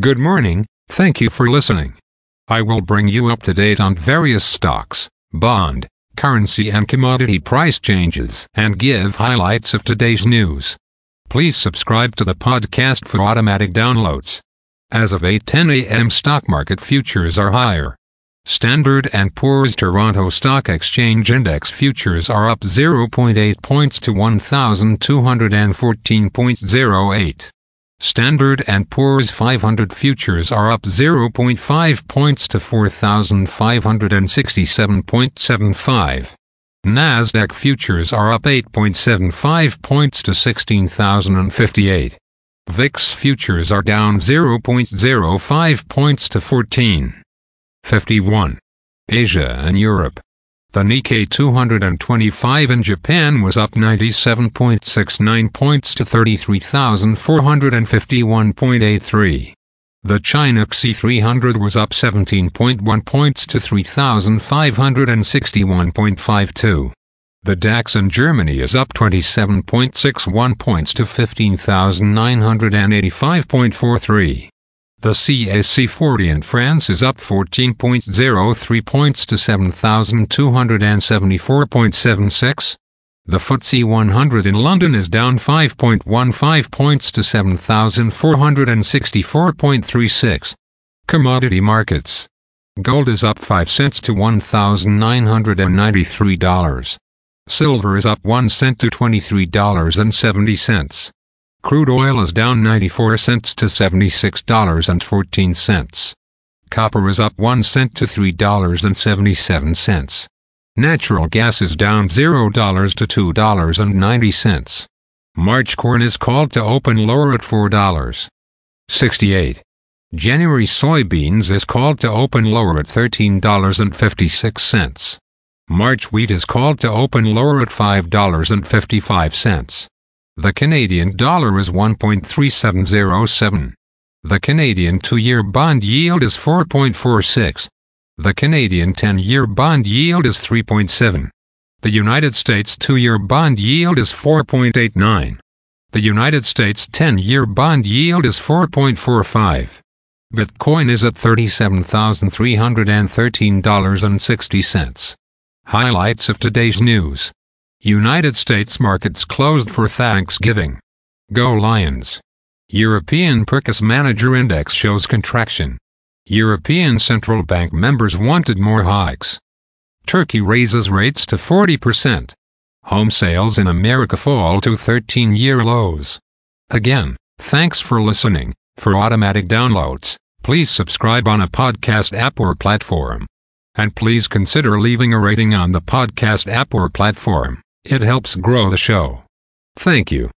Good morning, thank you for listening. I will bring you up to date on various stocks, bond, currency and commodity price changes and give highlights of today's news. Please subscribe to the podcast for automatic downloads. As of 8:10 a.m. stock market futures are higher. Standard & Poor's Toronto Stock Exchange Index futures are up 0.8 points to 1214.08. Standard & Poor's 500 futures are up 0.5 points to 4567.75. Nasdaq futures are up 8.75 points to 16058. VIX futures are down 0.05 points to 14.51. Asia and Europe. The Nikkei 225 in Japan was up 97.69 points to 33,451.83. The China CSI 300 was up 17.1 points to 3,561.52. The DAX in Germany is up 27.61 points to 15,985.43. The CAC 40 in France is up 14.03 points to 7,274.76. The FTSE 100 in London is down 5.15 points to 7,464.36. Commodity markets. Gold is up 5 cents to $1,993. Silver is up 1 cent to $23.70. Crude oil is down 94 cents to $76.14. Copper is up 1 cent to $3.77. Natural gas is down $0 to $2.90. March corn is called to open lower at $4.68. January soybeans is called to open lower at $13.56. March wheat is called to open lower at $5.55. The Canadian dollar is 1.3707. The Canadian two-year bond yield is 4.46. The Canadian 10-year bond yield is 3.7. The United States two-year bond yield is 4.89. The United States 10-year bond yield is 4.45. Bitcoin is at $37,313.60. Highlights of today's news. United States markets closed for Thanksgiving. Go Lions. European Prices Manager Index shows contraction. European Central Bank members wanted more hikes. Turkey raises rates to 40%. Home sales in America fall to 13 year lows. Again, thanks for listening. For automatic downloads, please subscribe on a podcast app or platform. And please consider leaving a rating on the podcast app or platform. It helps grow the show. Thank you.